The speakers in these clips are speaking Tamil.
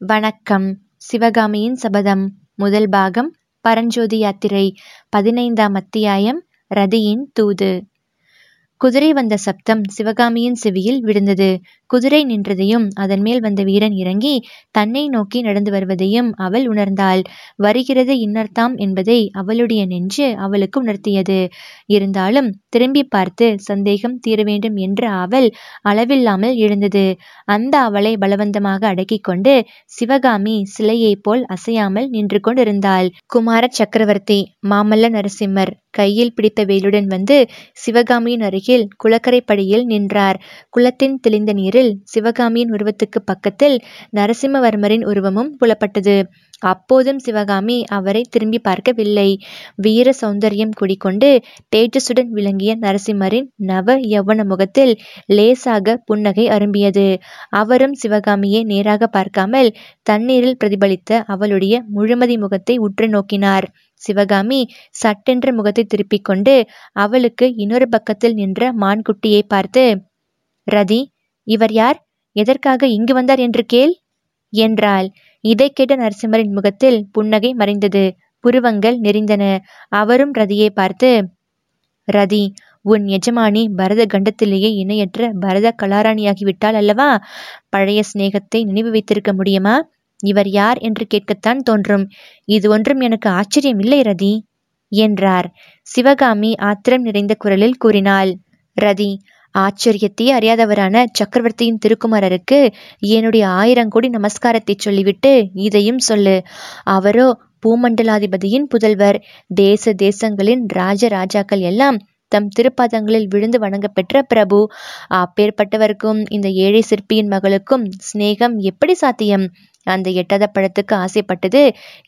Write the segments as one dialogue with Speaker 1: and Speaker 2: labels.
Speaker 1: வணக்கம். சிவகாமியின் சபதம் முதல் பாகம் பரஞ்சோதி யாத்திரை பதினைந்தாம் அத்தியாயம் ரதியின் தூது. குதிரை வந்த சப்தம் சிவகாமியின் செவியில் விழுந்தது. குதிரை நின்றதையும் அதன் மேல் வந்த வீரன் இறங்கி தன்னை நோக்கி நடந்து வருவதையும் அவள் உணர்ந்தாள். வருகிறது இன்னர்தாம் என்பதை அவளுடைய நெஞ்சு அவளுக்கு உணர்த்தியது. இருந்தாலும் திரும்பி பார்த்து சந்தேகம் தீர வேண்டும் என்ற அவள் அளவில்லாமல் எழுந்தது. அந்த அவளை பலவந்தமாக அடக்கி கொண்டு சிவகாமி சிலையைப் போல் அசையாமல் நின்று கொண்டிருந்தாள். குமார சக்கரவர்த்தி மாமல்ல நரசிம்மர் கையில் பிடித்த வேலுடன் வந்து சிவகாமியின் அருகில் குளக்கரைப்படியில் நின்றார். குளத்தின் தெளிந்த நீரில் சிவகாமியின் உருவத்துக்கு பக்கத்தில் நரசிம்மவர்மரின் உருவமும் புலப்பட்டது. அப்போதும் சிவகாமி அவரை திரும்பி பார்க்கவில்லை. வீர சௌந்தரியம் குடிக்கொண்டு தேஜஸுடன் விளங்கிய நரசிம்மரின் நவ யவன முகத்தில் லேசாக புன்னகை அரும்பியது. அவரும் சிவகாமியை நேராக பார்க்காமல் தண்ணீரில் பிரதிபலித்த அவளுடைய முழுமதி முகத்தை உற்று நோக்கினார். சிவகாமி சட்டென்ற முகத்தை திருப்பிக் கொண்டு அவளுக்கு இன்னொரு பக்கத்தில் நின்ற மான்குட்டியை பார்த்து ரதி இவர் யார்? எதற்காக இங்கு வந்தார் என்று கேள் என்றாள். இதை கேட்ட நரசிம்மரின் முகத்தில் புன்னகை மறைந்தது. புருவங்கள் நெறிந்தன அவரும் ரதியை பார்த்து ரதி உன் எஜமானி பரத கண்டத்திலேயே இணையற்ற பரத கலாராணியாகிவிட்டாள் அல்லவா? பழைய சிநேகத்தை நினைவு வைத்திருக்க முடியுமா? இவர் யார் என்று கேட்கத்தான் தோன்றும். இது ஒன்றும் எனக்கு ஆச்சரியம் இல்லை ரதி என்றார். சிவகாமி ஆத்திரம் நிறைந்த குரலில் கூறினாள் ரதி ஆச்சரியத்தையே அறியாதவரான சக்கரவர்த்தியின் திருக்குமாரருக்கு என்னுடைய ஆயிரம் கோடி நமஸ்காரத்தை சொல்லிவிட்டு இதையும் சொல்லு. அவரோ பூமண்டலாதிபதியின் புதல்வர். தேச தேசங்களின் ராஜ ராஜாக்கள் எல்லாம் தம் திருப்பாதங்களில் விழுந்து வணங்கப்பெற்ற பிரபு. அப்பேற்பட்டவருக்கும் இந்த ஏழை சிற்பியின் மகளுக்கும் சிநேகம் எப்படி சாத்தியம்? அந்த எட்டாத பழத்துக்கு ஆசைப்பட்டது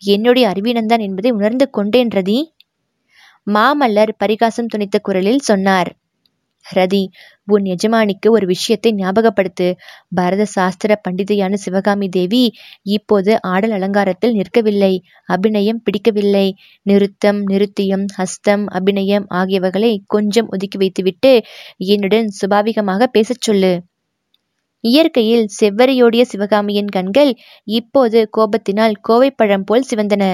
Speaker 1: என்னுடைய அறிவீனம்தான் என்பதை உணர்ந்து கொண்டேன் ரதி. மாமல்லர் பரிகாசம் துணித்த குரலில் சொன்னார். ரதி உன் எஜமானிக்கு ஒரு விஷயத்தை ஞாபகப்படுத்து. பரத சாஸ்திர பண்டிதையான சிவகாமி தேவி இப்போது ஆடல் அலங்காரத்தில் நிற்கவில்லை. அபிநயம் பிடிக்கவில்லை. நிறுத்தம் நிருத்தியம் ஹஸ்தம் அபிநயம் ஆகியவைகளை கொஞ்சம் ஒதுக்கி வைத்துவிட்டு என்னுடன் சுபாவிகமாக பேசச் சொல்லு. இயற்கையில் செவ்வரியோடிய சிவகாமியின் கண்கள் இப்போது கோபத்தினால் கோவைப்பழம் போல் சிவந்தன.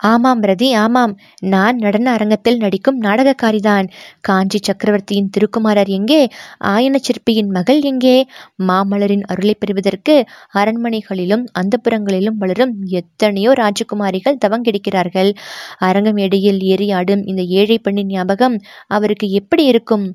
Speaker 1: ஆமாம் ரதி ஆமாம். நான் நடன அரங்கத்தில் நடிக்கும் நாடகக்காரிதான். காஞ்சி சக்கரவர்த்தியின் திருக்குமாரர் எங்கே? ஆயன சிற்பியின் மகள் எங்கே? மாமலரின் அருளை பெறுவதற்கு அரண்மனைகளிலும் அந்தப்புறங்களிலும் வளரும் எத்தனையோ ராஜகுமாரிகள் தவங்கிடிக்கிறார்கள். அரங்கமேடையில் ஏறி ஆடும் இந்த ஏழை பெண்ணின் ஞாபகம் அவருக்கு எப்படி இருக்கும்?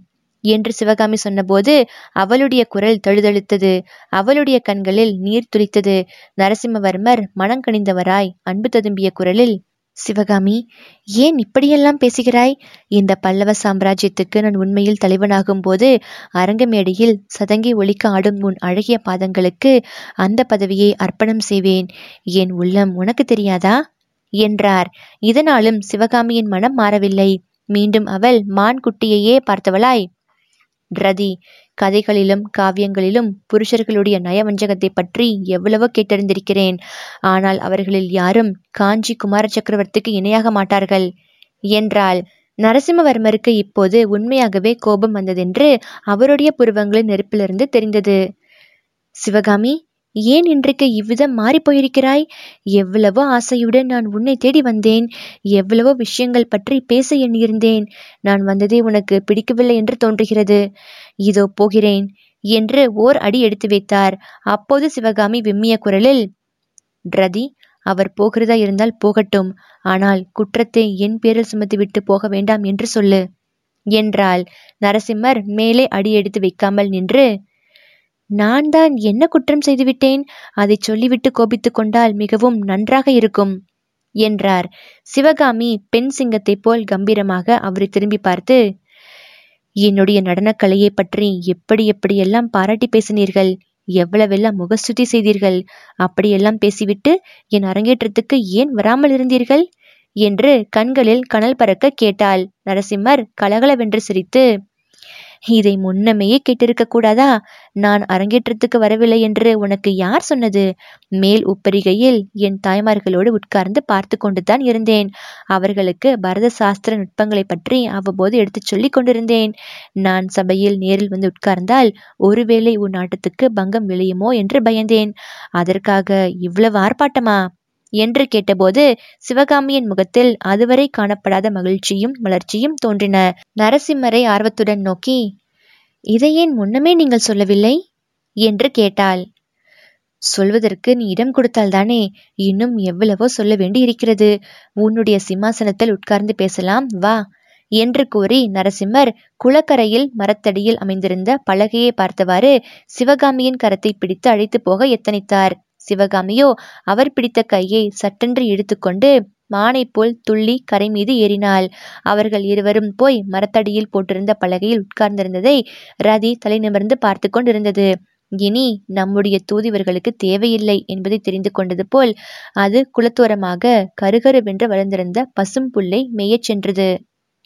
Speaker 1: என்று சிவகாமி சொன்னபோது அவளுடைய குரல் தழுதழுத்தது. அவளுடைய கண்களில் நீர் துளித்தது. நரசிம்மவர்மர் மனங்கணிந்தவராய் அன்பு ததும்பிய குரலில் சிவகாமி ஏன் இப்படியெல்லாம் பேசுகிறாய்? இந்த பல்லவ சாம்ராஜ்யத்துக்கு நான் உண்மையில் தலைவனாகும் போது அரங்கமேடையில் சதங்கி ஒழிக்க ஆடும் உன் அழகிய பாதங்களுக்கு அந்த பதவியை அர்ப்பணம் செய்வேன். என் உள்ளம் உனக்கு தெரியாதா? என்றார். இதனாலும் சிவகாமியின் மனம் மாறவில்லை. மீண்டும் அவள் மான் குட்டியையே பார்த்தவளாய் ரதி. கதைகளிலும் காவியங்களிலும் புருஷர்களுடைய நயவஞ்சகத்தை பற்றி எவ்வளவோ கேட்டறிந்திருக்கிறேன். ஆனால் அவர்களில் யாரும் காஞ்சி குமார சக்கரவர்த்திக்கு இணையாக மாட்டார்கள். என்றாள். நரசிம்மவர்மருக்கு இப்போது உண்மையாகவே கோபம் வந்ததென்று அவருடைய புருவங்களின் நெருப்பிலிருந்து தெரிந்தது. சிவகாமி ஏன் இன்றைக்கு இவ்விதம் மாறி போயிருக்கிறாய்? எவ்வளவோ ஆசையுடன் நான் உன்னை தேடி வந்தேன். எவ்வளவோ விஷயங்கள் பற்றி பேச எண்ணியிருந்தேன். நான் வந்ததே உனக்கு பிடிக்கவில்லை என்று தோன்றுகிறது. இதோ போகிறேன் என்று ஓர் அடி எடுத்து வைத்தார். அப்போது சிவகாமி விம்மிய குரலில் ரதி அவர் போகிறதா இருந்தால் போகட்டும். ஆனால் குற்றத்தை என் பேரில் சுமத்திவிட்டு போக வேண்டாம் என்று சொல்லு என்றாள். நரசிம்மர் மேலே அடி எடுத்து வைக்காமல் நின்று நான் தான் என்ன குற்றம் செய்துவிட்டேன்? அதை சொல்லிவிட்டு கோபித்து கொண்டால் மிகவும் நன்றாக இருக்கும் என்றார். சிவகாமி பெண் சிங்கத்தைப் போல் கம்பீரமாக அவரை திரும்பி பார்த்து என்னுடைய நடனக்கலையை பற்றி எப்படி எப்படியெல்லாம் பாராட்டி பேசினீர்கள்? எவ்வளவெல்லாம் முகஸ்துதி செய்தீர்கள்? அப்படியெல்லாம் பேசிவிட்டு என் அரங்கேற்றத்துக்கு ஏன் வராமல் இருந்தீர்கள்? என்று கண்களில் கனல் பறக்க கேட்டாள். நரசிம்மர் கலகலவென்று சிரித்து இதை முன்னமேயே கேட்டிருக்க கூடாதா? நான் அரங்கேற்றத்துக்கு வரவில்லை என்று உனக்கு யார் சொன்னது? மேல் உப்பரிகையில் என் தாய்மார்களோடு உட்கார்ந்து பார்த்து கொண்டுதான் இருந்தேன். அவர்களுக்கு பரத சாஸ்திர நுட்பங்களை பற்றி அவ்வப்போது எடுத்துச் சொல்லிக் கொண்டிருந்தேன். நான் சபையில் நேரில் வந்து உட்கார்ந்தால் ஒருவேளை உன் ஆட்டத்துக்கு பங்கம் விளையுமோ என்று பயந்தேன். அதற்காக இவ்வளவு ஆர்ப்பாட்டமா? என்று கேட்டபோது சிவகாமியின் முகத்தில் அதுவரை காணப்படாத மகிழ்ச்சியும் வளர்ச்சியும் தோன்றின. நரசிம்மரை ஆர்வத்துடன் நோக்கி இதை ஏன் முன்னமே நீங்கள் சொல்லவில்லை? என்று கேட்டாள். சொல்வதற்கு நீ இடம் கொடுத்தால்தானே இன்னும் எவ்வளவோ சொல்ல வேண்டி இருக்கிறது உன்னுடைய சிம்மாசனத்தில் உட்கார்ந்து பேசலாம் வா என்று கூறி நரசிம்மர் குளக்கரையில் மரத்தடியில் அமைந்திருந்த பலகையை பார்த்தவாறு சிவகாமியின் கரத்தை பிடித்து அழைத்து போக எத்தனித்தார். சிவகாமியோ அவர் பிடித்த கையை சட்டென்று இழுத்துக்கொண்டு மானை போல் துள்ளி கரை மீது ஏறினாள். அவர்கள் இருவரும் போய் மரத்தடியில் போட்டிருந்த பலகையில் உட்கார்ந்திருந்ததை ரதி தலை நிமிர்ந்து பார்த்து கொண்டிருந்தது. இனி நம்முடைய தூதிவர்களுக்கு தேவையில்லை என்பதை தெரிந்து கொண்டது போல் அது குளத்தோரமாக கருகருவென்று வளர்ந்திருந்த பசும் புல்லை மேயச் சென்றது.